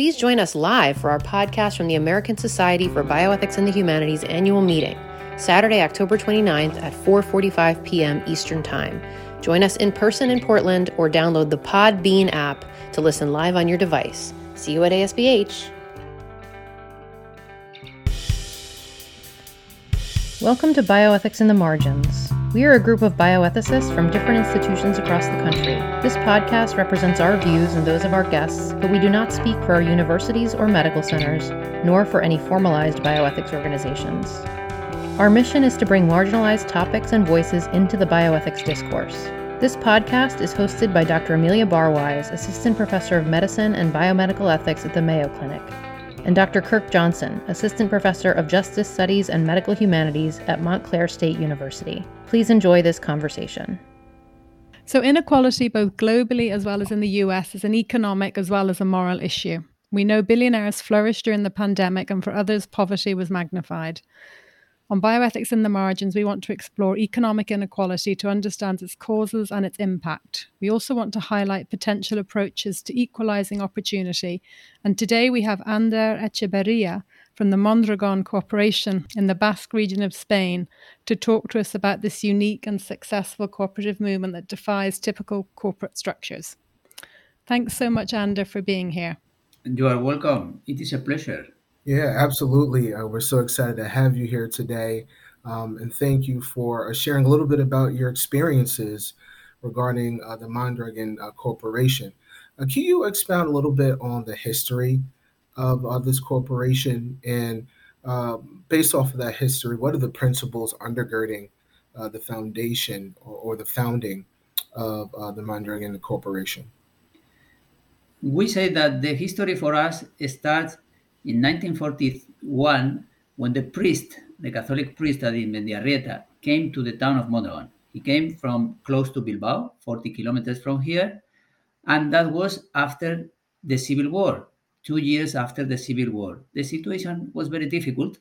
Please join us live for our podcast from the American Society for Bioethics and the Humanities annual meeting, Saturday, October 29th at 4:45 p.m. Eastern Time. Join us in person in Portland or download the Podbean app to listen live on your device. See you at ASBH. Welcome to Bioethics in the Margins. We are a group of bioethicists from different institutions across the country. This podcast represents our views and those of our guests, but we do not speak for our universities or medical centers, nor for any formalized bioethics organizations. Our mission is to bring marginalized topics and voices into the bioethics discourse. This podcast is hosted by Dr. Amelia Barwise, Assistant Professor of Medicine and Biomedical Ethics at the Mayo Clinic and Dr. Kirk Johnson, Assistant Professor of Justice Studies and Medical Humanities at Montclair State University. Please enjoy this conversation. So, inequality, both globally as well as in the US, is an economic as well as a moral issue. We know billionaires flourished during the pandemic, and for others, poverty was magnified. On Bioethics in the Margins, we want to explore economic inequality to understand its causes and its impact. We also want to highlight potential approaches to equalizing opportunity. And today we have Ander Etxeberria from the Mondragon Corporation in the Basque region of Spain to talk to us about this unique and successful cooperative movement that defies typical corporate structures. Thanks so much, Ander, for being here. You are welcome. It is a pleasure. Yeah, absolutely. Uh, we're so excited to have you here today. Um, and thank you for uh, sharing a little bit about your experiences regarding uh, the Mondragon uh, Corporation. Uh, can you expound a little bit on the history of uh, this corporation? And um, based off of that history, what are the principles undergirding the foundation or, or, the founding of the Mondragon Corporation? We say that the history for us starts in 1941, when the priest, the Catholic priest Mendiarrieta, came to the town of Mondragon, he came from close to Bilbao, 40 kilometers from here, and that was after the Civil War, two years after the Civil War. The situation was very difficult,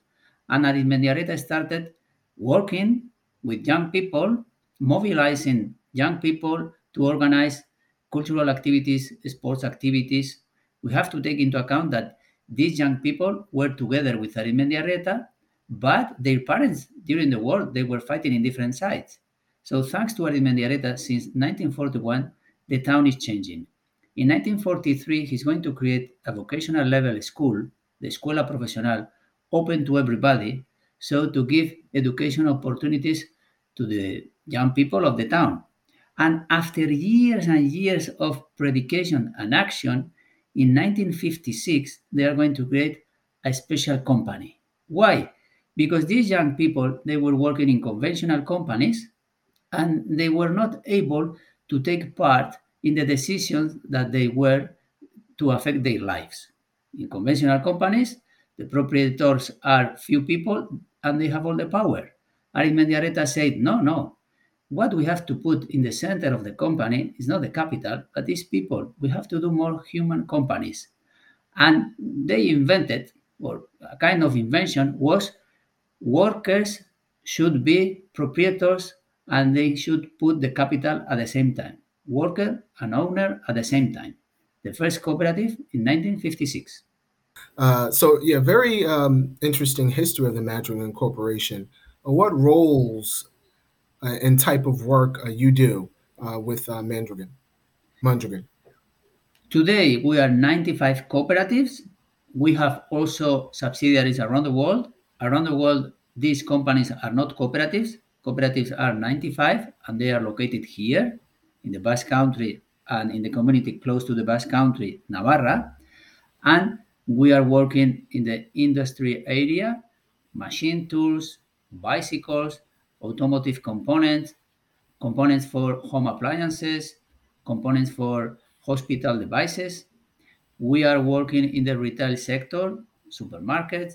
and Arizmendiarrieta started working with young people, mobilizing young people to organize cultural activities, sports activities. We have to take into account that these young people were together with Arizmendiarrieta, but their parents during the war they were fighting in different sides. So thanks to Arizmendiarrieta, since 1941, the town is changing. In 1943, he's going to create a vocational level school, the Escuela Profesional, open to everybody, so to give education opportunities to the young people of the town. And after years and years of predication and action, in 1956, they are going to create a special company. Why? Because these young people, they were working in conventional companies and they were not able to take part in the decisions that they were to affect their lives. In conventional companies, the proprietors are few people and they have all the power. Arizmendiarrieta said, no, no, what we have to put in the center of the company is not the capital, but these people. We have to do more human companies. And they invented, or a kind of invention was workers should be proprietors and they should put the capital at the same time. Worker and owner at the same time. The first cooperative in 1956. Uh, so, yeah, very um, interesting history of the Madrigan Corporation. Uh, what roles and type of work uh, you do uh, with Mondragon. Mondragon. Today, we are 95 cooperatives. We have also subsidiaries around the world. Around the world, these companies are not cooperatives. Cooperatives are 95, and they are located here in the Basque Country and in the community close to the Basque Country, Navarra. And we are working in the industry area, machine tools, bicycles, automotive components, components for home appliances, components for hospital devices. We are working in the retail sector, supermarkets,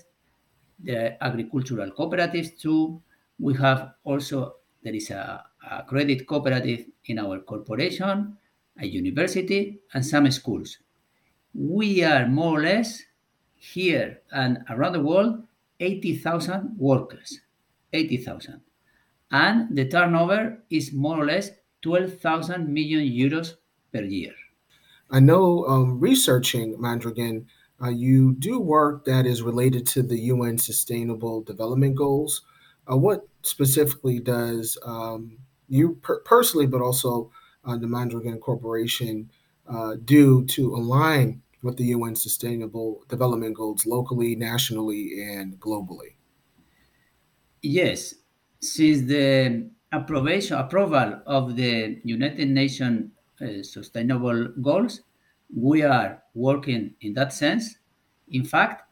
the agricultural cooperatives too. We have also, there is a, a credit cooperative in our corporation, a university, and some schools. We are more or less here and around the world 80,000 workers. 80,000 and the turnover is more or less 12,000 million euros per year. I know um, researching Mondragon, uh, you do work that is related to the UN Sustainable Development Goals. Uh, what specifically does um, you per- personally, but also uh, the Mondragon Corporation, uh, do to align with the UN Sustainable Development Goals locally, nationally, and globally? Yes, since the approval of the United Nations uh, Sustainable Goals, we are working in that sense. In fact,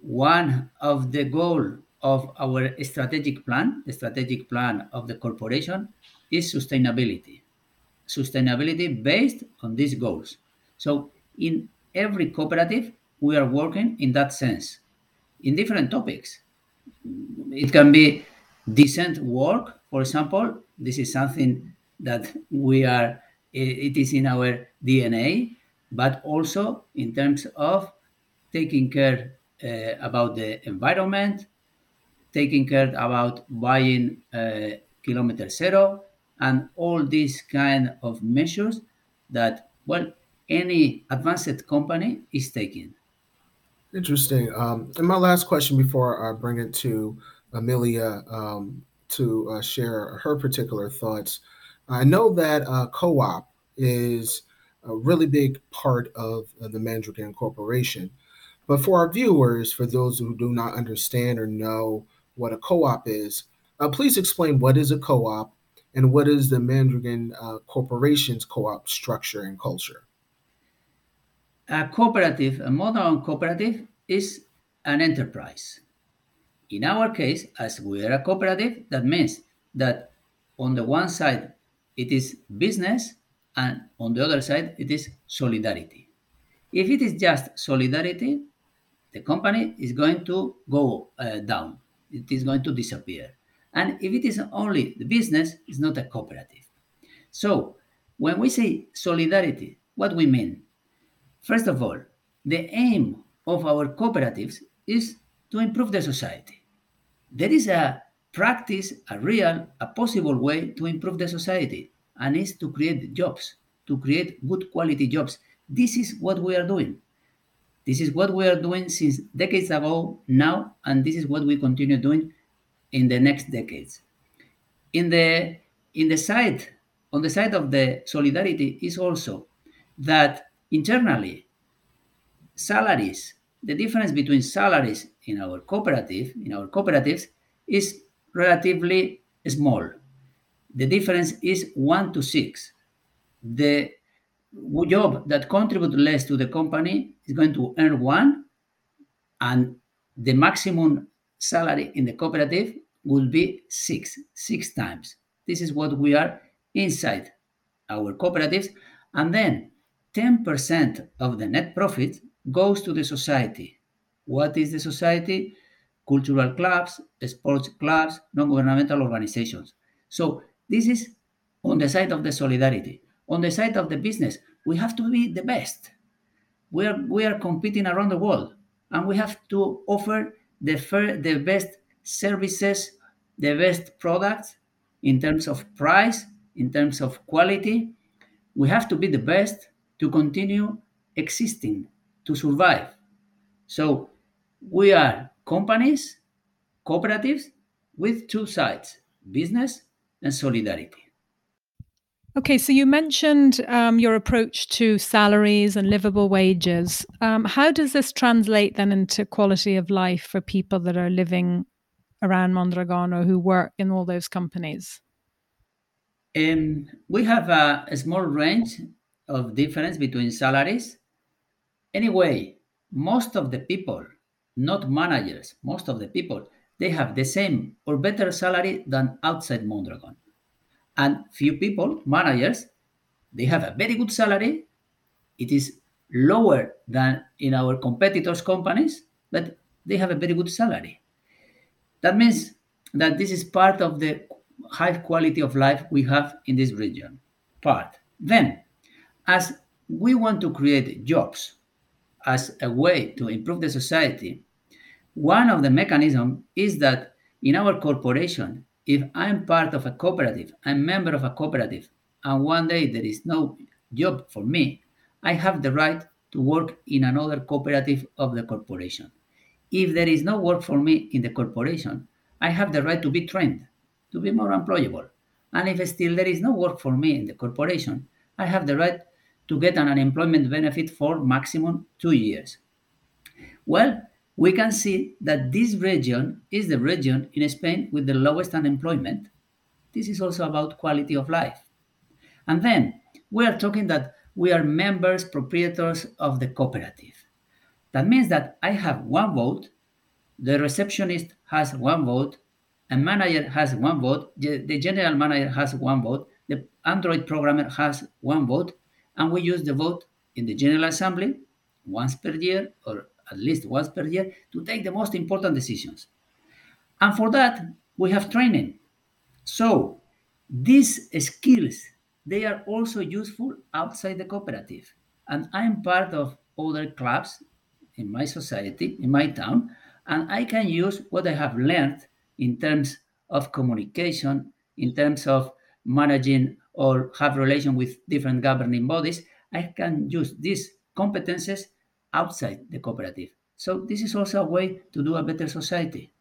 one of the goal of our strategic plan, the strategic plan of the corporation, is sustainability. Sustainability based on these goals. So in every cooperative, we are working in that sense, in different topics. It can be decent work, for example. This is something that we are. It is in our DNA but also in terms of taking care uh, about the environment, taking care about buying uh, kilometer zero, and all these kind of measures that well any advanced company is taking. Interesting. Um, and my last question before I bring it to Amelia um, to uh, share her particular thoughts. I know that uh, co-op is a really big part of uh, the Mandragon Corporation. But for our viewers, for those who do not understand or know what a co-op is, uh, please explain what is a co-op and what is the Mandragon uh, Corporation's co-op structure and culture. A cooperative, a modern cooperative, is an enterprise. In our case, as we are a cooperative, that means that on the one side it is business and on the other side, it is solidarity. If it is just solidarity, the company is going to go uh, down. It is going to disappear. And if it is only the business, it's not a cooperative. So when we say solidarity, what we mean? First of all, the aim of our cooperatives is to improve the society. There is a practice, a real, a possible way to improve the society and is to create jobs, to create good quality jobs. This is what we are doing. This is what we are doing since decades ago now, and this is what we continue doing in the next decades. In the in the side on the side of the solidarity is also that internally salaries the difference between salaries in our cooperative in our cooperatives is relatively small the difference is one to six. The job that contributes less to the company is going to earn one, and the maximum salary in the cooperative will be six, six times. This is what we are inside our cooperatives. And then 10% of the net profit goes to the society. What is the society? Cultural clubs, sports clubs, non governmental organizations. So this is on the side of the solidarity. On the side of the business, we have to be the best. We are, we are competing around the world and we have to offer the, fair, the best services, the best products in terms of price, in terms of quality. We have to be the best to continue existing, to survive. So we are companies, cooperatives with two sides business and solidarity. Okay, so you mentioned um, your approach to salaries and livable wages. Um, how does this translate then into quality of life for people that are living around Mondragon or who work in all those companies? Um, we have a, a small range of difference between salaries. Anyway, most of the people, not managers, most of the people they have the same or better salary than outside Mondragon. And few people, managers, they have a very good salary. It is lower than in our competitors' companies, but they have a very good salary. That means that this is part of the high quality of life we have in this region. Part. Then, as we want to create jobs as a way to improve the society, one of the mechanisms is that in our corporation, if I'm part of a cooperative, I'm member of a cooperative, and one day there is no job for me, I have the right to work in another cooperative of the corporation. If there is no work for me in the corporation, I have the right to be trained, to be more employable. And if still there is no work for me in the corporation, I have the right to get an unemployment benefit for maximum two years. Well, we can see that this region is the region in Spain with the lowest unemployment. This is also about quality of life. And then we are talking that we are members, proprietors of the cooperative. That means that I have one vote, the receptionist has one vote, a manager has one vote, the general manager has one vote, the Android programmer has one vote, and we use the vote in the General Assembly once per year or at least once per year to take the most important decisions. And for that, we have training. So these skills, they are also useful outside the cooperative. And I'm part of other clubs in my society, in my town, and I can use what I have learned in terms of communication, in terms of managing or have relation with different governing bodies, I can use these competences outside the cooperative. So this is also a way to do a better society.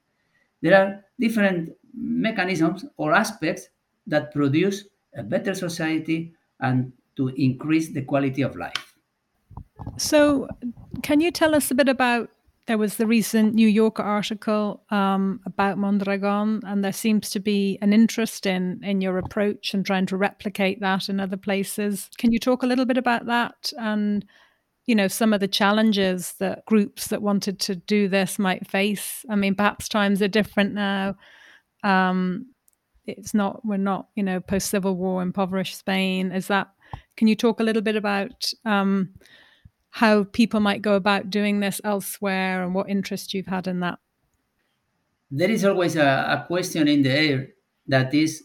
There are different mechanisms or aspects that produce a better society and to increase the quality of life. So, can you tell us a bit about there was the recent New Yorker article um, about Mondragon, and there seems to be an interest in in your approach and trying to replicate that in other places. Can you talk a little bit about that and you know some of the challenges that groups that wanted to do this might face? I mean, perhaps times are different now. Um, it's not we're not you know post civil war impoverished Spain. Is that? Can you talk a little bit about? Um, how people might go about doing this elsewhere and what interest you've had in that? There is always a, a question in the air that is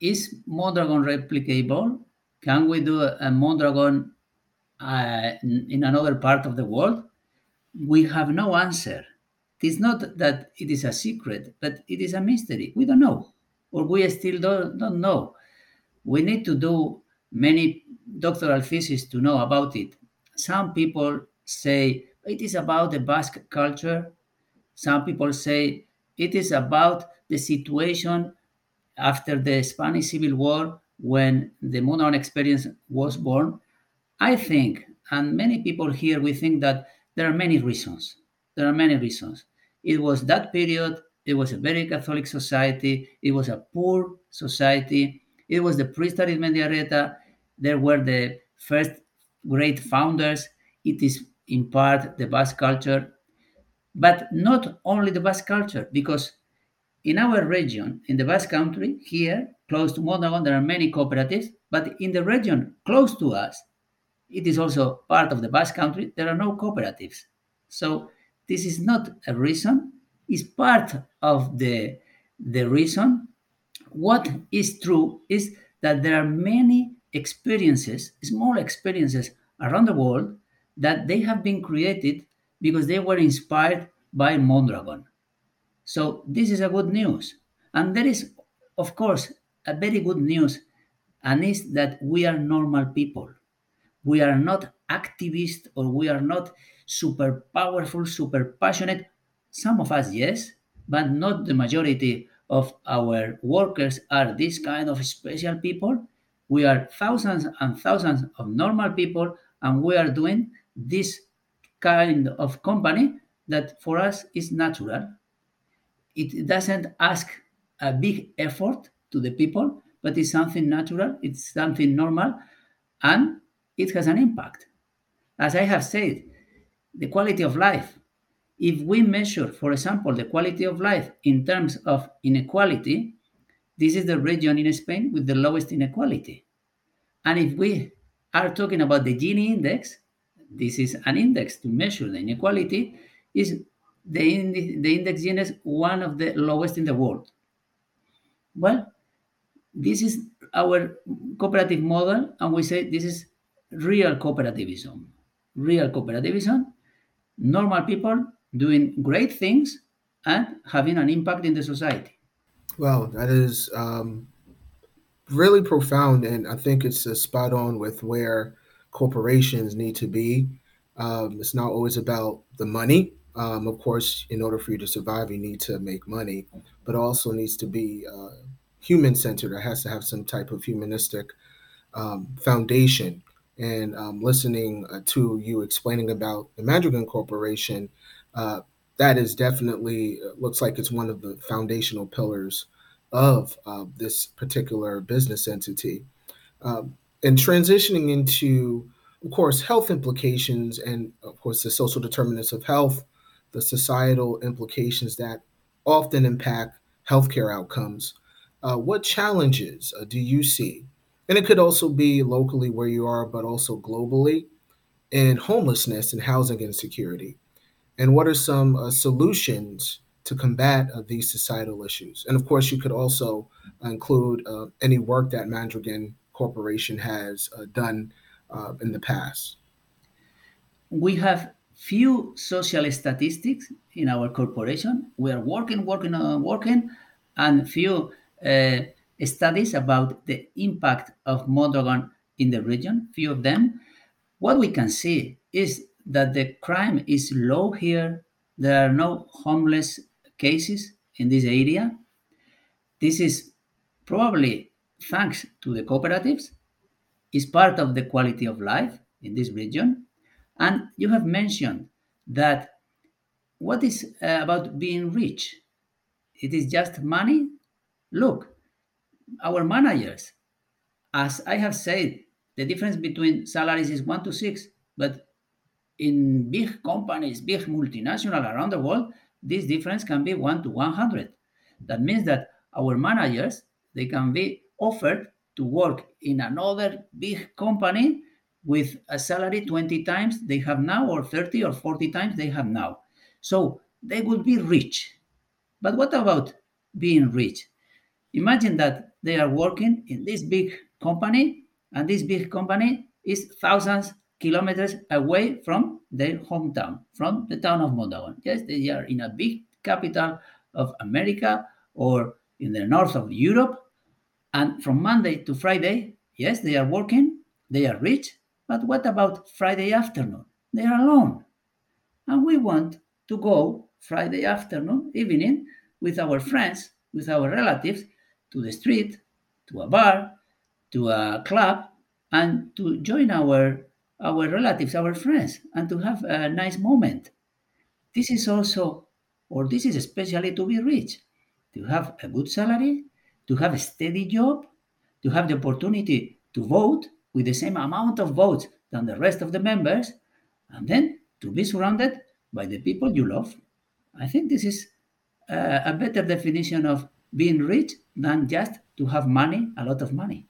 is Mondragon replicable? Can we do a, a Mondragon uh, in another part of the world? We have no answer. It is not that it is a secret, but it is a mystery. We don't know, or we still don't, don't know. We need to do many doctoral theses to know about it some people say it is about the Basque culture. Some people say it is about the situation after the Spanish Civil War when the Mondragon experience was born. I think, and many people here, we think that there are many reasons. There are many reasons. It was that period, it was a very Catholic society, it was a poor society, it was the priesthood in Mendiarrieta, there were the first great founders. It is in part the Basque culture, but not only the Basque culture, because in our region, in the Basque country, here, close to Mondragon, there are many cooperatives, but in the region close to us, it is also part of the Basque country, there are no cooperatives. So this is not a reason, it's part of the, the reason. What is true is that there are many experiences, small experiences around the world that they have been created because they were inspired by Mondragon. So this is a good news. And there is, of course, a very good news, and is that we are normal people. We are not activists or we are not super powerful, super passionate. Some of us, yes, but not the majority of our workers are this kind of special people we are thousands and thousands of normal people, and we are doing this kind of company that for us is natural. It doesn't ask a big effort to the people, but it's something natural, it's something normal, and it has an impact. As I have said, the quality of life. If we measure, for example, the quality of life in terms of inequality, this is the region in Spain with the lowest inequality. And if we are talking about the Gini index, this is an index to measure the inequality, is the, the index Gini is one of the lowest in the world. Well, this is our cooperative model, and we say this is real cooperativism. Real cooperativism, normal people doing great things and having an impact in the society. Well, that is um, really profound, and I think it's uh, spot on with where corporations need to be. Um, it's not always about the money. Um, of course, in order for you to survive, you need to make money, but also needs to be uh, human centered. It has to have some type of humanistic um, foundation. And um, listening uh, to you explaining about the Mandragon Corporation, uh, that is definitely uh, looks like it's one of the foundational pillars of uh, this particular business entity. Um, and transitioning into, of course, health implications and, of course, the social determinants of health, the societal implications that often impact healthcare outcomes. Uh, what challenges uh, do you see? And it could also be locally where you are, but also globally in homelessness and housing insecurity. And what are some uh, solutions to combat uh, these societal issues? And of course, you could also include uh, any work that Mandragon Corporation has uh, done uh, in the past. We have few social statistics in our corporation. We are working, working, uh, working, and few uh, studies about the impact of Mondragon in the region, few of them. What we can see is that the crime is low here. There are no homeless cases in this area. This is probably thanks to the cooperatives, is part of the quality of life in this region. And you have mentioned that what is uh, about being rich? It is just money? Look, our managers, as I have said, the difference between salaries is one to six, but in big companies, big multinational around the world, this difference can be one to 100. That means that our managers, they can be offered to work in another big company with a salary 20 times they have now or 30 or 40 times they have now. So they would be rich. But what about being rich? Imagine that they are working in this big company, and this big company is thousands kilometers away from their hometown, from the town of Mondragon. Yes, they are in a big capital of America or in the north of Europe. And from Monday to Friday, yes, they are working, they are rich, but what about Friday afternoon? They are alone. And we want to go Friday afternoon, evening, with our friends, with our relatives, to the street, to a bar, to a club, and to join our our relatives, our friends, and to have a nice moment. This is also, or this is especially to be rich, to have a good salary, to have a steady job, to have the opportunity to vote with the same amount of votes than the rest of the members, and then to be surrounded by the people you love. I think this is a, better definition of being rich than just to have money, a lot of money.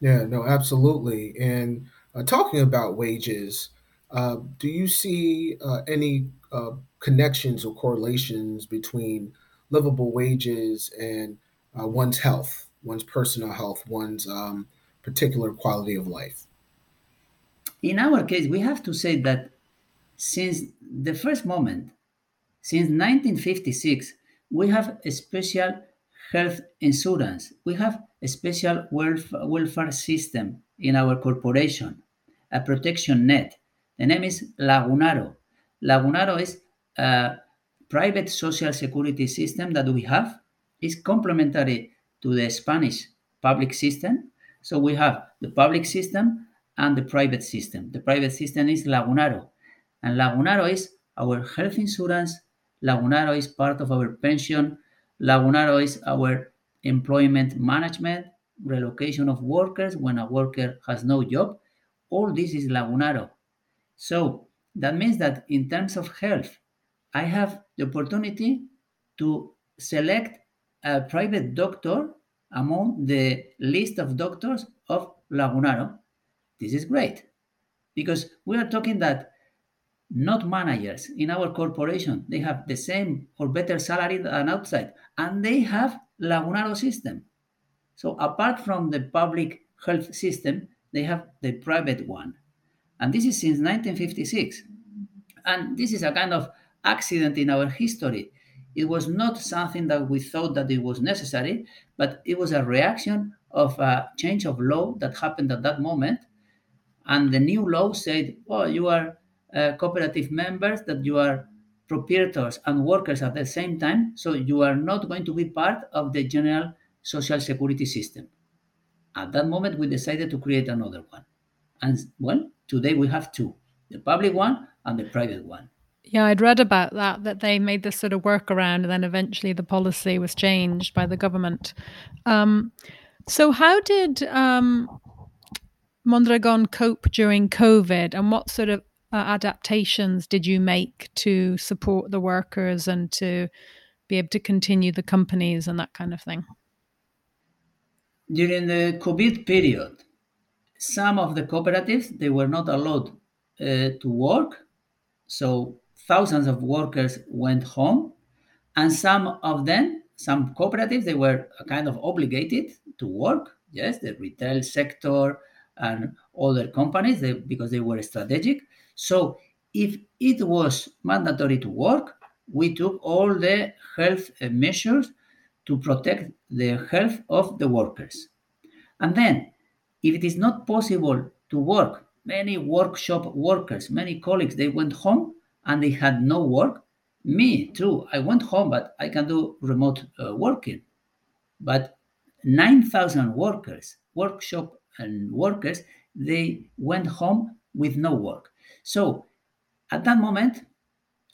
Yeah, no, absolutely. And talking about wages, uh, do you see uh, any uh, connections or correlations between livable wages and uh, one's health, one's personal health, one's um, particular quality of life? In our case, we have to say that since the first moment, since 1956, we have a special health insurance. We have a special welfare system in our corporation, a protection net. The name is Lagunaro. Lagunaro is a private social security system that we have. It's complementary to the Spanish public system. So we have the public system and the private system. The private system is Lagunaro. And Lagunaro is our health insurance. Lagunaro is part of our pension Lagunaro is our employment management, relocation of workers when a worker has no job. All this is Lagunaro. So that means that in terms of health, I have the opportunity to select a private doctor among the list of doctors of Lagunaro. This is great because we are talking that not managers in our corporation. They have the same or better salary than outside, and they have Lagunaro system. So apart from the public health system, they have the private one, and this is since 1956. And this is a kind of accident in our history. It was not something that we thought that it was necessary, but it was a reaction of a change of law that happened at that moment. And the new law said, "Oh, you are uh, cooperative members, that you are proprietors and workers at the same time. So you are not going to be part of the general social security system. At that moment, we decided to create another one. And well, today we have two the public one and the private one. Yeah, I'd read about that, that they made this sort of workaround and then eventually the policy was changed by the government. Um, so, how did um, Mondragon cope during COVID and what sort of uh, adaptations did you make to support the workers and to be able to continue the companies and that kind of thing? During the COVID period, some of the cooperatives they were not allowed uh, to work, so thousands of workers went home, and some of them, some cooperatives, they were kind of obligated to work. Yes, the retail sector and other companies, they, because they were strategic. So if it was mandatory to work, we took all the health measures to protect the health of the workers. And then, if it is not possible to work, many workshop workers, many colleagues, they went home and they had no work. Me too. I went home, but I can do remote uh, working. But 9,000 workers, workshop and workers, they went home with no work. So at that moment,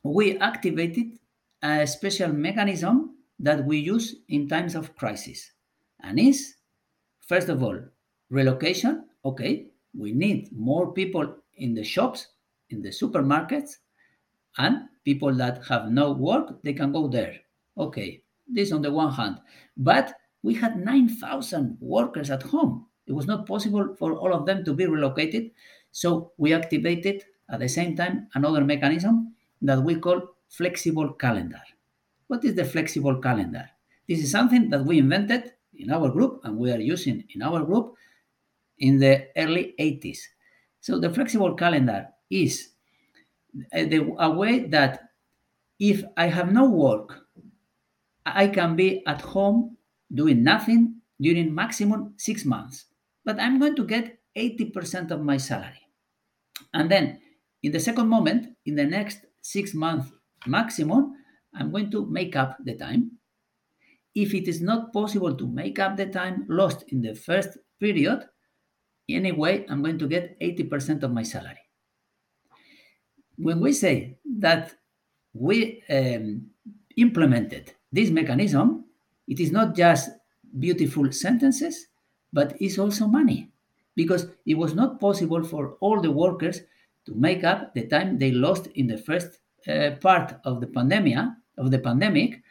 we activated a special mechanism that we use in times of crisis. And is, first of all, relocation. Okay, we need more people in the shops, in the supermarkets, and people that have no work, they can go there. Okay, this on the one hand. But we had 9,000 workers at home. It was not possible for all of them to be relocated. So we activated at the same time another mechanism that we call flexible calendar. What is the flexible calendar? This is something that we invented in our group and we are using in our group in the early 80s. So the flexible calendar is eh, a, a way that if I have no work, I can be at home doing nothing during maximum six months, but I'm going to get 80% of my salary. And then in the second moment, in the next six months maximum, I'm going to make up the time. If it is not possible to make up the time lost in the first period, anyway, I'm going to get 80% of my salary. When we say that we um, implemented this mechanism, it is not just beautiful sentences, but it's also money because it was not possible for all the workers to make up the time they lost in the first uh, part of the pandemic of the pandemic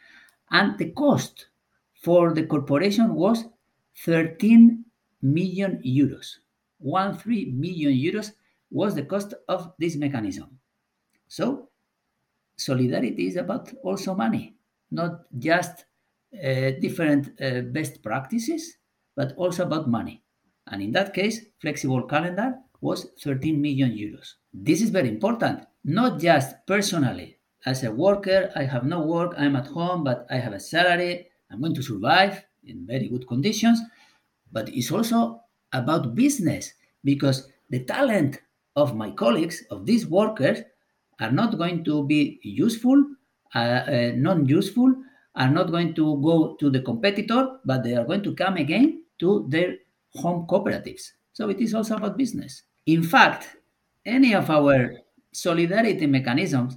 and the cost for the corporation was 13 million euros. 1 3 million euros was the cost of this mechanism. So solidarity is about also money not just uh, different uh, best practices but also about money. And in that case flexible calendar was 13 million euros. This is very important, not just personally. As a worker, I have no work, I'm at home, but I have a salary, I'm going to survive in very good conditions. But it's also about business because the talent of my colleagues, of these workers, are not going to be useful, uh, uh, non useful, are not going to go to the competitor, but they are going to come again to their home cooperatives. So it is also about business. In fact, any of our solidarity mechanisms,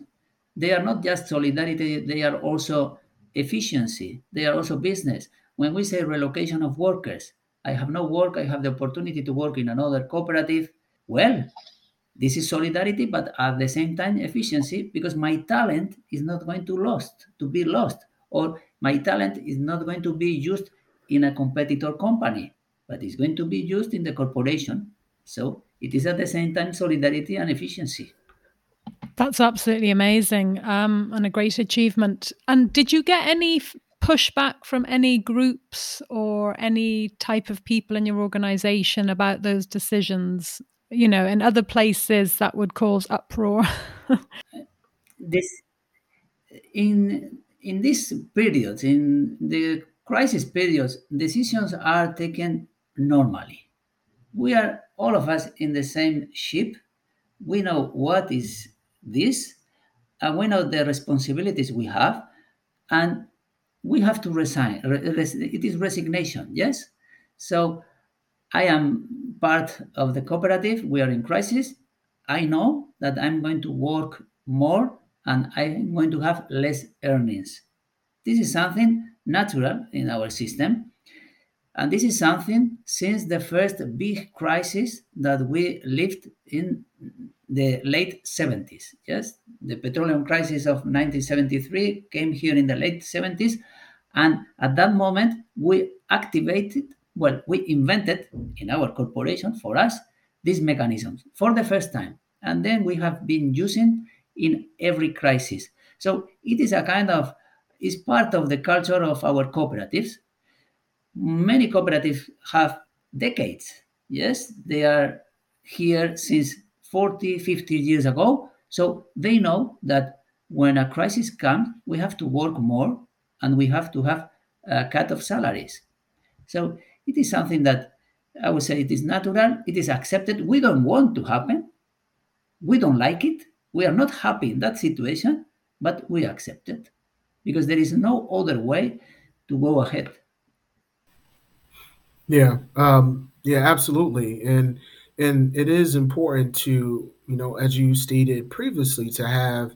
they are not just solidarity, they are also efficiency, they are also business. When we say relocation of workers, I have no work, I have the opportunity to work in another cooperative. Well, this is solidarity, but at the same time efficiency, because my talent is not going to lost to be lost, or my talent is not going to be used in a competitor company, but it's going to be used in the corporation. So it is at the same time solidarity and efficiency. That's absolutely amazing um, and a great achievement. And did you get any pushback from any groups or any type of people in your organization about those decisions? You know, in other places that would cause uproar. this in in these periods, in the crisis periods, decisions are taken normally. We are all of us in the same ship. We know what is this, and we know the responsibilities we have, and we have to resign. It is resignation, yes? So I am part of the cooperative. We are in crisis. I know that I'm going to work more and I'm going to have less earnings. This is something natural in our system. And this is something since the first big crisis that we lived in the late 70s. Yes, the petroleum crisis of 1973 came here in the late 70s. And at that moment, we activated, well, we invented in our corporation for us these mechanisms for the first time. And then we have been using in every crisis. So it is a kind of, is part of the culture of our cooperatives many cooperatives have decades. Yes, they are here since 40, 50 years ago. So they know that when a crisis comes, we have to work more and we have to have a cut of salaries. So it is something that I would say it is natural, it is accepted. We don't want to happen. We don't like it. We are not happy in that situation, but we accept it because there is no other way to go ahead. Yeah, um, yeah, absolutely, and and it is important to you know, as you stated previously, to have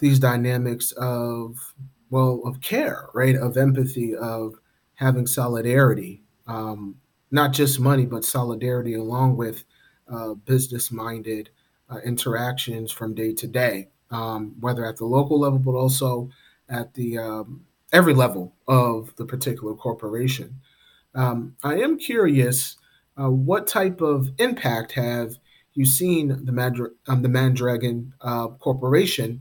these dynamics of well, of care, right, of empathy, of having solidarity, um, not just money, but solidarity along with uh, business-minded uh, interactions from day to day, um, whether at the local level, but also at the um, every level of the particular corporation. Um, I am curious, uh, what type of impact have you seen the, Madra- um, the Mandragon uh, Corporation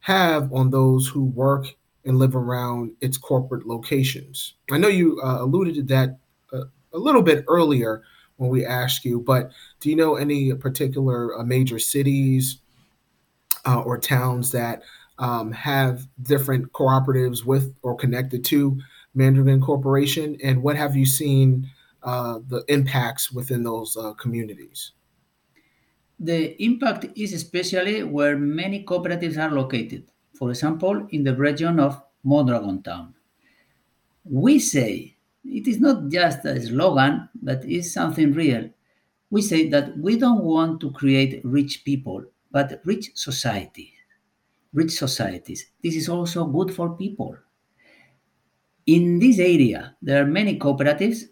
have on those who work and live around its corporate locations? I know you uh, alluded to that uh, a little bit earlier when we asked you, but do you know any particular uh, major cities uh, or towns that um, have different cooperatives with or connected to Mandragon Corporation, and what have you seen uh, the impacts within those uh, communities? The impact is especially where many cooperatives are located. For example, in the region of Mondragon Town. We say it is not just a slogan, but it's something real. We say that we don't want to create rich people, but rich society, rich societies. This is also good for people. In this area, there are many cooperatives,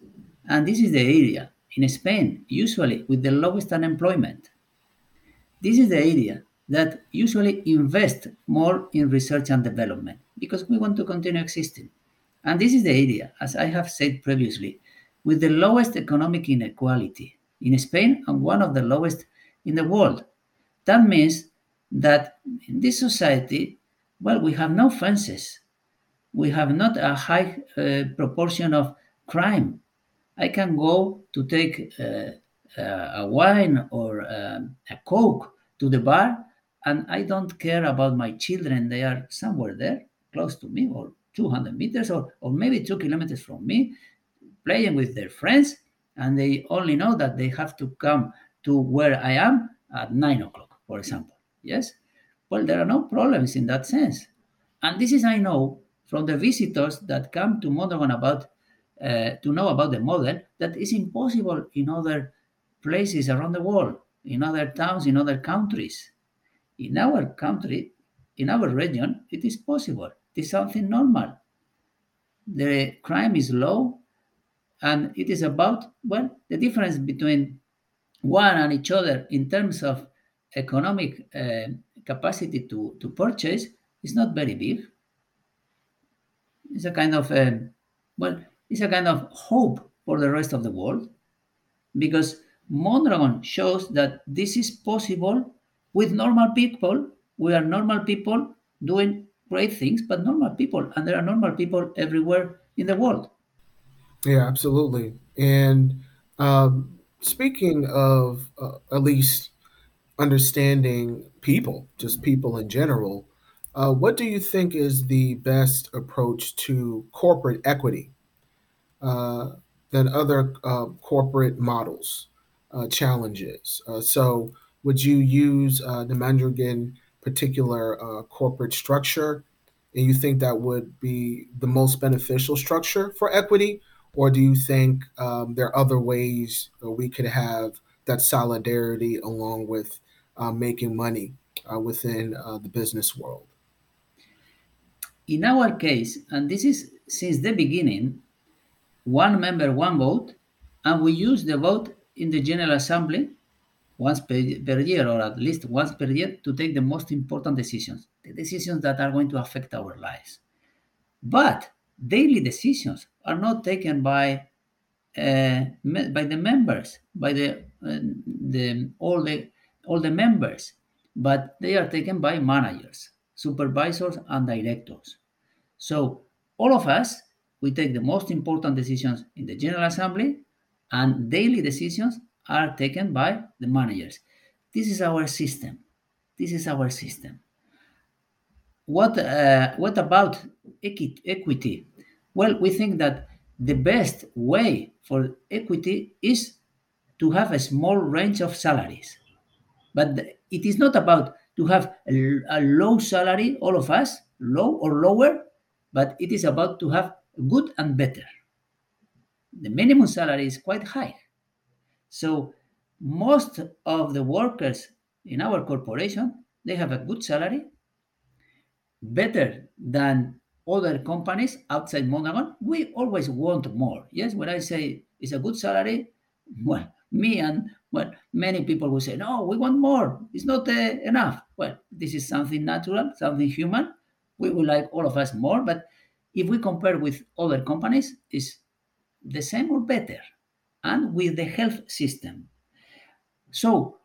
and this is the area in Spain, usually with the lowest unemployment. This is the area that usually invest more in research and development because we want to continue existing. And this is the area, as I have said previously, with the lowest economic inequality in Spain and one of the lowest in the world. That means that in this society, well, we have no fences we have not a high uh, proportion of crime. I can go to take uh, uh, a wine or um, a coke to the bar, and I don't care about my children. They are somewhere there, close to me, or 200 meters, or, or maybe two kilometers from me, playing with their friends, and they only know that they have to come to where I am at nine o'clock, for example. Yes? Well, there are no problems in that sense. And this is, I know, from the visitors that come to Mondragon about uh, to know about the model that is impossible in other places around the world, in other towns, in other countries. In our country, in our region, it is possible. It is something normal. The crime is low, and it is about well the difference between one and each other in terms of economic uh, capacity to, to purchase is not very big it's a kind of um, well, it's a kind of hope for the rest of the world because Mondragon shows that this is possible with normal people. We are normal people doing great things, but normal people, and there are normal people everywhere in the world. Yeah, absolutely. And um, speaking of uh, at least understanding people, just people in general, uh, what do you think is the best approach to corporate equity uh, than other uh, corporate models, uh, challenges? Uh, so, would you use uh, the Mondragon particular corporate structure? And you think that would be the most beneficial structure for equity? Or do you think um, there are other ways we could have that solidarity along with making money within the business world? In our case, and this is since the beginning, one member, one vote, and we use the vote in the General Assembly once per, year or at least once per year to take the most important decisions, the decisions that are going to affect our lives. But daily decisions are not taken by uh, by the members, by the, uh, the all the all the members, but they are taken by managers, supervisors, and directors. So all of us we take the most important decisions in the General Assembly, and daily decisions are taken by the managers. This is our system. This is our system. What uh, what about equity? Well, we think that the best way for equity is to have a small range of salaries. But it is not about to have a, a, low salary, all of us, low or lower, but it is about to have good and better. The minimum salary is quite high. So most of the workers in our corporation, they have a good salary, better than other companies outside Mondragon, we always want more. Yes, when I say it's a good salary, well, me and well, many people will say, no, we want more. It's not uh, enough. Well, this is something natural, something human. We would like all of us more, but if we compare with other companies, it's the same or better, and with the health system. So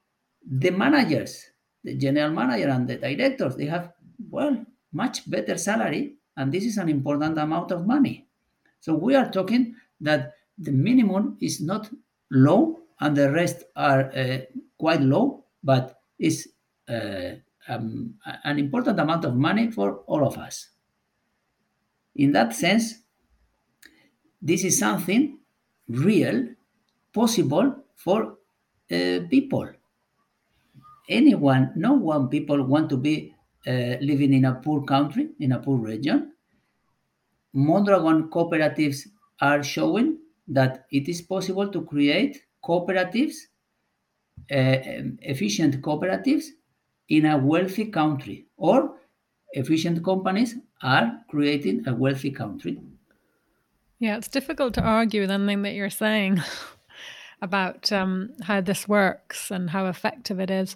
the managers, the general manager and the directors, they have well much better salary and this is an important amount of money. So we are talking that the minimum is not low and the rest are uh, quite low, but is uh, um, an important amount of money for all of us. In that sense, this is something real, possible for uh, people. Anyone, no one people want to be uh, living in a poor country, in a poor region. Mondragon cooperatives are showing that it is possible to create cooperatives, uh, efficient cooperatives in a wealthy country, or efficient companies are creating a wealthy country. Yeah, it's difficult to argue with anything that you're saying about um, how this works and how effective it is.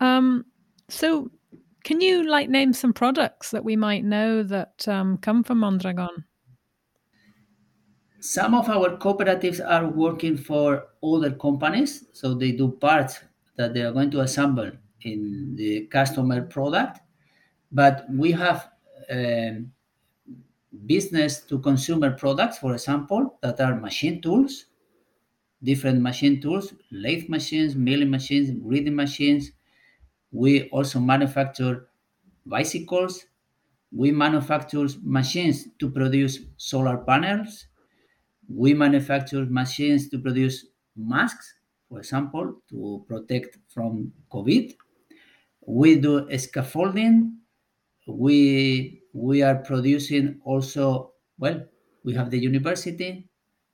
Um, so, can you like name some products that we might know that um, come from Mondragon? Some of our cooperatives are working for other companies, so they do parts that they are going to assemble in the customer product. But we have um, business to consumer products, for example, that are machine tools, different machine tools, lathe machines, milling machines, reading machines, we also manufacture bicycles. We manufacture machines to produce solar panels. We manufacture machines to produce masks, for example, to protect from COVID. We do scaffolding. We we are producing also. Well, we have the university,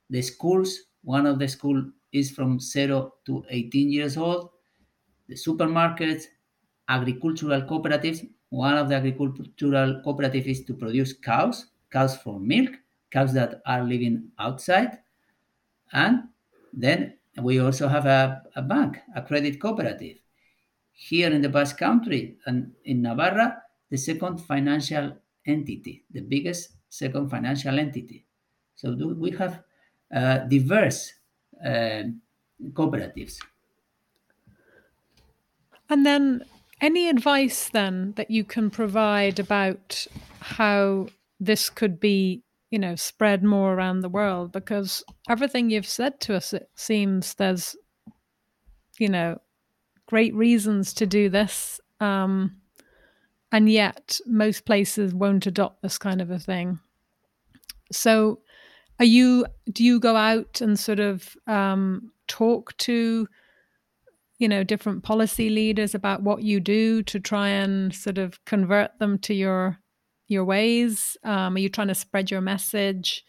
the schools. One of the school is from zero to 18 years old. The supermarkets, agricultural cooperatives. One of the agricultural cooperatives is to produce cows, cows for milk, cows that are living outside. And then we also have a, a bank, a credit cooperative. Here in the Basque Country and in Navarra, the second financial entity, the biggest second financial entity. So we have uh, diverse uh, cooperatives. And then any advice then that you can provide about how this could be, you know, spread more around the world? Because everything you've said to us, it seems there's, you know, great reasons to do this. Um, and yet most places won't adopt this kind of a thing. So, are you? Do you go out and sort of um, talk to you know, different policy leaders about what you do to try and sort of convert them to your your ways? Um, are you trying to spread your message?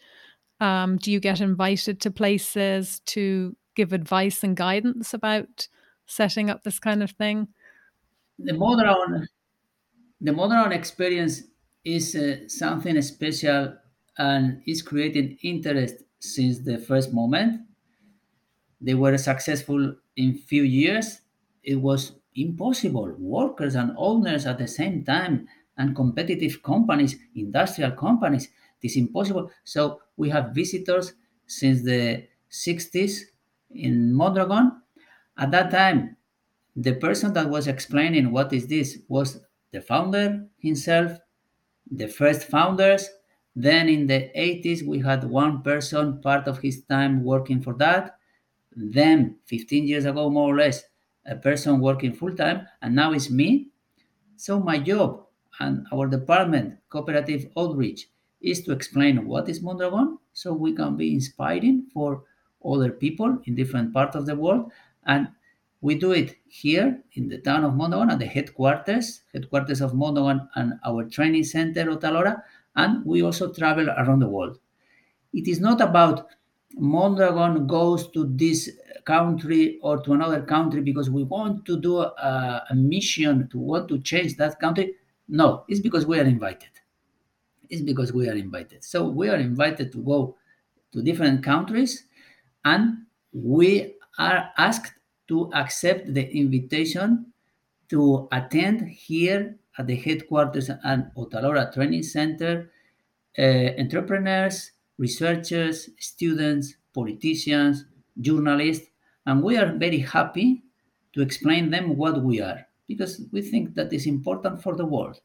Um, do you get invited to places to give advice and guidance about setting up this kind of thing? The modern the modern experience is uh, something special and is creating interest since the first moment. They were successful in few years. It was impossible. Workers and owners at the same time and competitive companies, industrial companies, it is impossible. So we have visitors since the 60s in Mondragon. At that time, the person that was explaining what is this was the founder himself, the first founders. Then in the 80s, we had one person part of his time working for that. Then 15 years ago, more or less, a person working full time, and now it's me. So my job and our department, cooperative outreach, is to explain what is Mondragon, so we can be inspiring for other people in different parts of the world. And we do it here in the town of Mondragon at the headquarters, headquarters of Mondragon and our training center, Otalora, and we also travel around the world. It is not about Mondragon goes to this country or to another country because we want to do a, a mission to want to change that country. No, it's because we are invited. It's because we are invited. So we are invited to go to different countries and we are asked to accept the invitation to attend here at the headquarters and Otalora Training Center uh, entrepreneurs, researchers, students, politicians, journalists, and we are very happy to explain them what we are because we think that is important for the world.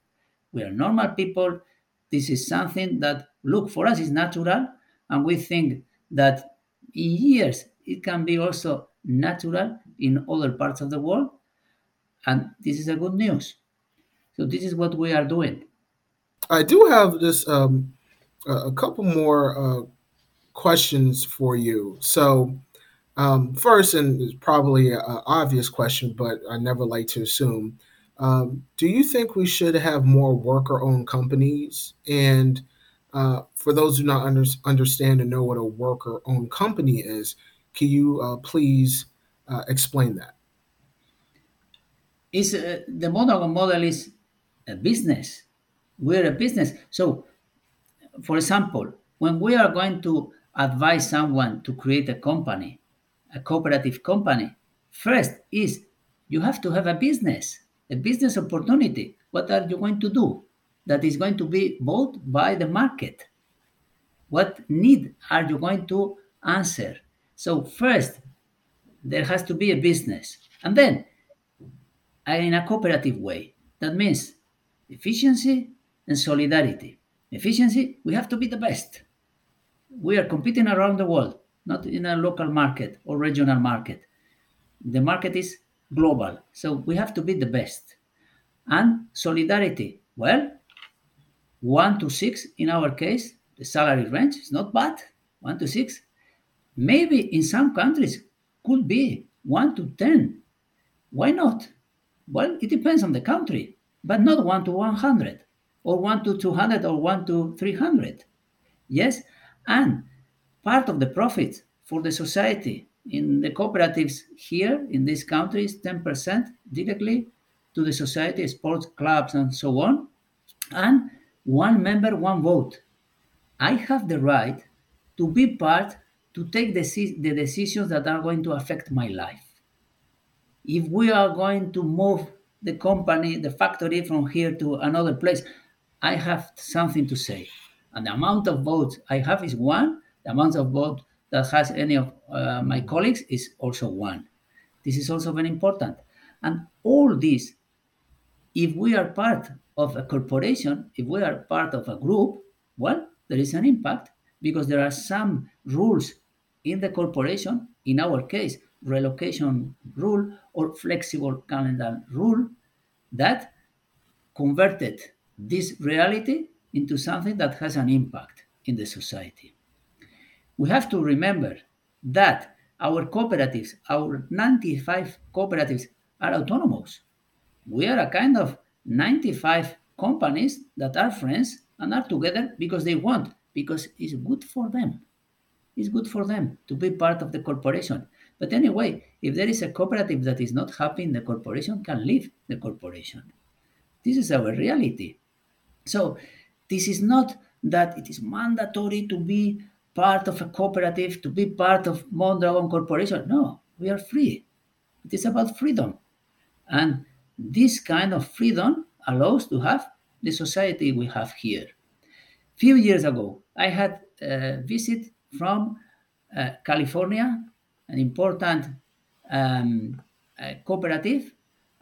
We are normal people. This is something that look for us is natural, and we think that in years it can be also natural in other parts of the world. And this is a good news. So this is what we are doing. I do have this um, a couple more uh, questions for you. So um, first, and it's probably an obvious question, but I never like to assume. Um, do you think we should have more worker-owned companies? And uh, for those who do not under, understand and know what a worker-owned company is, can you uh, please uh, explain that? Is uh, the model model is a business. We're a business. So, for example, when we are going to advise someone to create a company, a cooperative company, first is you have to have a business, a business opportunity. What are you going to do? That is going to be bought by the market. What need are you going to answer? So first, there has to be a business. And then, in a cooperative way, that means efficiency and solidarity. Efficiency, we have to be the best. We are competing around the world, not in a local market or regional market. The market is global, so we have to be the best. And solidarity, well, one to six in our case, the salary range is not bad, one to six Maybe in some countries could be 1 to 10. Why not? Well, it depends on the country, but not 1 to 100 or 1 to 200 or 1 to 300. Yes, and part of the profit for the society in the cooperatives here in these countries 10% directly to the society sports clubs and so on and one member one vote i have the right to be part to take the, the decisions that are going to affect my life. If we are going to move the company, the factory from here to another place, I have something to say. And the amount of votes I have is one. The amount of vote that has any of uh, my colleagues is also one. This is also very important. And all this, if we are part of a corporation, if we are part of a group, well, there is an impact because there are some rules in the corporation, in our case, relocation rule or flexible calendar rule that converted this reality into something that has an impact in the society. We have to remember that our cooperatives, our 95 cooperatives are autonomous. We are a kind of 95 companies that are friends and are together because they want, because it's good for them. It's good for them to be part of the corporation. But anyway, if there is a cooperative that is not happy, the corporation can leave the corporation. This is our reality. So this is not that it is mandatory to be part of a cooperative, to be part of Mondragon Corporation. No, we are free. It is about freedom. And this kind of freedom allows to have the society we have here. Few years ago, I had a visit from uh, California, an important um, uh, cooperative,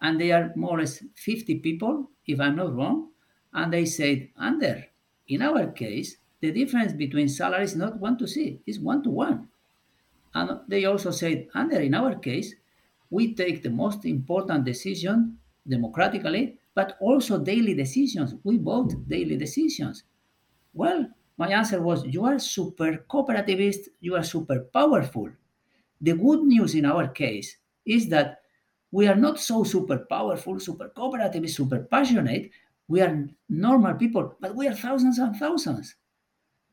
and they are more or less 50 people, if I'm not wrong. And they said, Ander, in our case, the difference between salaries is not one to see, it's one to one. And they also said, Ander, in our case, we take the most important decision democratically, but also daily decisions. We vote daily decisions. Well, my answer was, you are super cooperativist, you are super powerful. The good news in our case is that we are not so super powerful, super cooperative, super passionate. We are normal people, but we are thousands and thousands.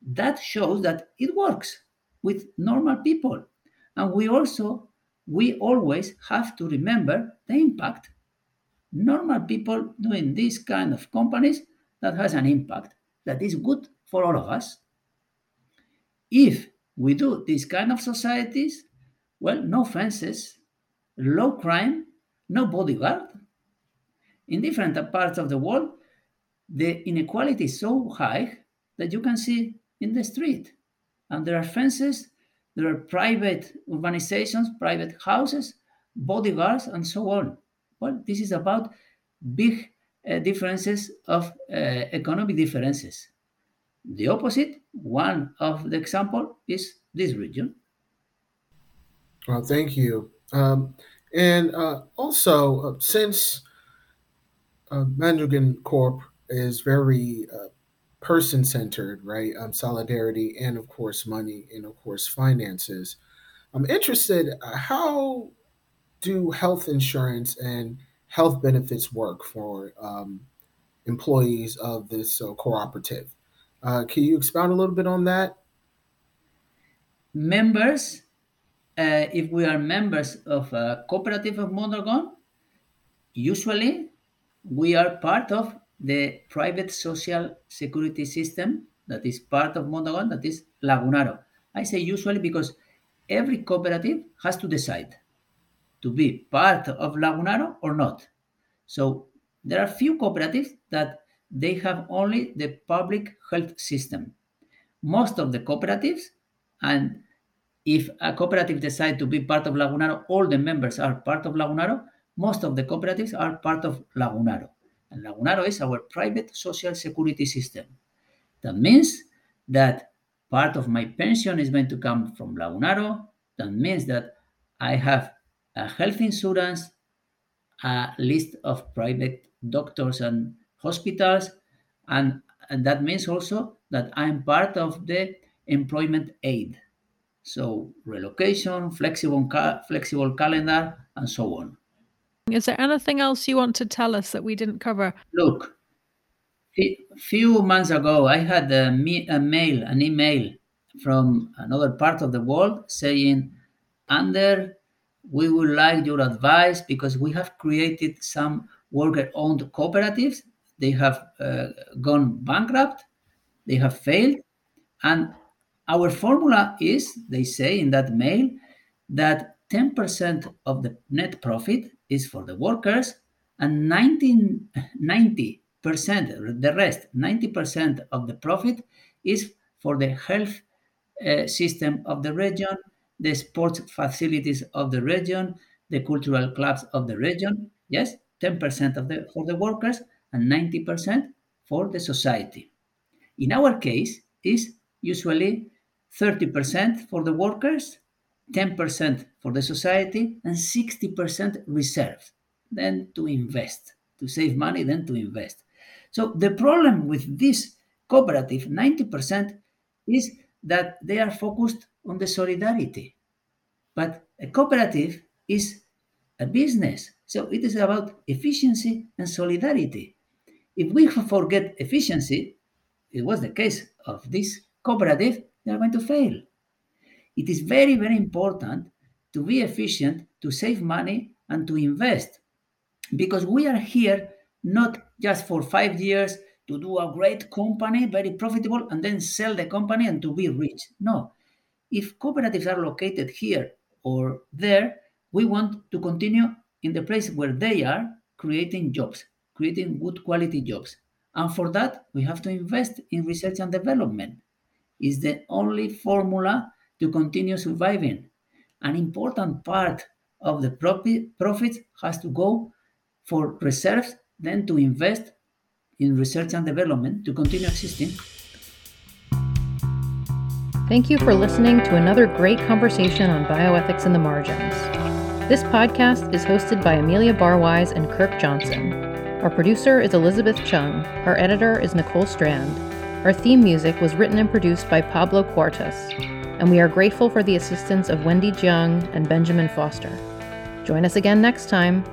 That shows that it works with normal people. And we also, we always have to remember the impact. Normal people doing this kind of companies that has an impact that is good for all of us. If we do this kind of societies, well, no fences, low crime, no bodyguard. In different parts of the world, the inequality is so high that you can see in the street. And there are fences, there are private urbanizations, private houses, bodyguards, and so on. Well, this is about big uh, differences of uh, economic differences. The opposite, one of the example is this region. Well, thank you. Um, and uh, also, uh, since uh, Corp is very uh, person centered, right? Um, solidarity and, of course, money and, of course, finances. I'm interested uh, how do health insurance and health benefits work for um, employees of this uh, cooperative? Uh, can you expound a little bit on that? Members uh, if we are members of a cooperative of Mondragon, usually we are part of the private social security system that is part of Mondragon, that is Lagunaro. I say usually because every cooperative has to decide to be part of Lagunaro or not. So there are few cooperatives that they have only the public health system. Most of the cooperatives, and if a cooperative decides to be part of Lagunaro, all the members are part of Lagunaro. Most of the cooperatives are part of Lagunaro. Lagunaro is our private social security system. That means that part of my pension is going to come from Lagunaro. That means that I have a health insurance, a list of private doctors and hospitals, and, and that means also that I'm part of the employment aid so relocation, flexible, flexible calendar, and so on. Is there anything else you want to tell us that we didn't cover? Look, a few months ago, I had a, me- a mail, an email from another part of the world saying, Ander, we would like your advice because we have created some worker-owned cooperatives. They have uh, gone bankrupt, they have failed, and our formula is, they say in that mail, that 10% of the net profit is for the workers and 19, 90%, the rest, 90% of the profit is for the health uh, system of the region, the sports facilities of the region, the cultural clubs of the region. Yes, 10% of the, for the workers and 90% for the society. In our case, is usually 30% for the workers, 10% for the society, and 60% reserved, then to invest, to save money, then to invest. So the problem with this cooperative, 90%, is that they are focused on the solidarity. But a cooperative is a business. So it is about efficiency and solidarity. If we forget efficiency, it was the case of this cooperative, they are going to fail. It is very, very important to be efficient, to save money, and to invest because we are here not just for five years to do a great company, very profitable, and then sell the company and to be rich. No. If cooperatives are located here or there, we want to continue in the place where they are creating jobs, creating good quality jobs. And for that, we have to invest in research and development. Is the only formula to continue surviving. An important part of the profit, has to go for reserves, then to invest in research and development to continue existing. Thank you for listening to another great conversation on bioethics in the margins. This podcast is hosted by Amelia Barwise and Kirk Johnson. Our producer is Elizabeth Chung. Our editor is Nicole Strand. Our theme music was written and produced by Pablo Cuartas, and we are grateful for the assistance of Wendy Jiang and Benjamin Foster. Join us again next time